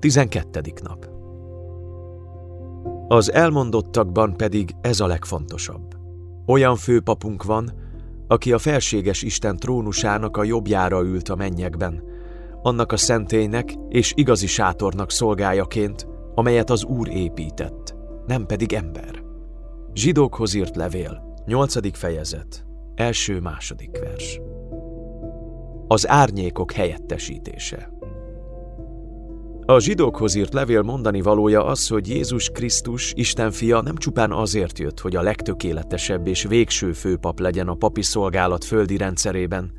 12. nap Az elmondottakban pedig ez a legfontosabb. Olyan főpapunk van, aki a felséges Isten trónusának a jobbjára ült a mennyekben, annak a szentélynek és igazi sátornak szolgájaként, amelyet az Úr épített, nem pedig ember. Zsidókhoz írt levél, 8. fejezet, első-második vers. Az árnyékok helyettesítése. A zsidókhoz írt levél mondani valója az, hogy Jézus Krisztus, Isten fia nem csupán azért jött, hogy a legtökéletesebb és végső főpap legyen a papi szolgálat földi rendszerében,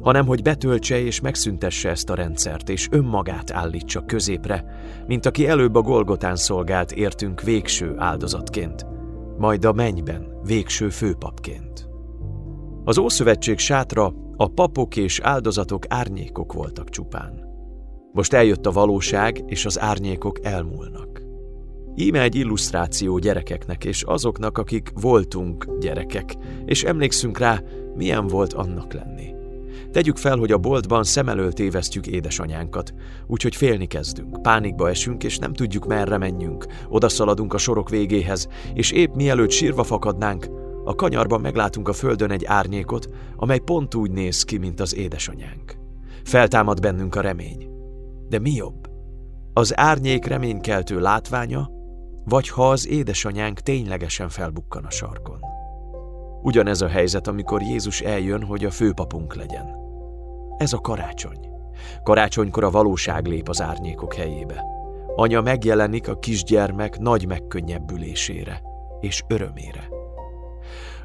hanem hogy betöltse és megszüntesse ezt a rendszert, és önmagát állítsa középre, mint aki előbb a Golgotán szolgált értünk végső áldozatként, majd a mennyben végső főpapként. Az Ószövetség sátra a papok és áldozatok árnyékok voltak csupán. Most eljött a valóság, és az árnyékok elmúlnak. Íme egy illusztráció gyerekeknek és azoknak, akik voltunk gyerekek, és emlékszünk rá, milyen volt annak lenni. Tegyük fel, hogy a boltban szem elől édesanyánkat, úgyhogy félni kezdünk, pánikba esünk, és nem tudjuk merre menjünk. Oda szaladunk a sorok végéhez, és épp mielőtt sírva fakadnánk, a kanyarban meglátunk a földön egy árnyékot, amely pont úgy néz ki, mint az édesanyánk. Feltámad bennünk a remény. De mi jobb? Az árnyék reménykeltő látványa, vagy ha az édesanyánk ténylegesen felbukkan a sarkon? Ugyanez a helyzet, amikor Jézus eljön, hogy a főpapunk legyen. Ez a karácsony. Karácsonykor a valóság lép az árnyékok helyébe. Anya megjelenik a kisgyermek nagy megkönnyebbülésére és örömére.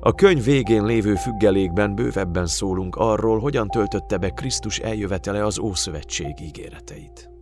A könyv végén lévő függelékben bővebben szólunk arról, hogyan töltötte be Krisztus eljövetele az Ószövetség ígéreteit.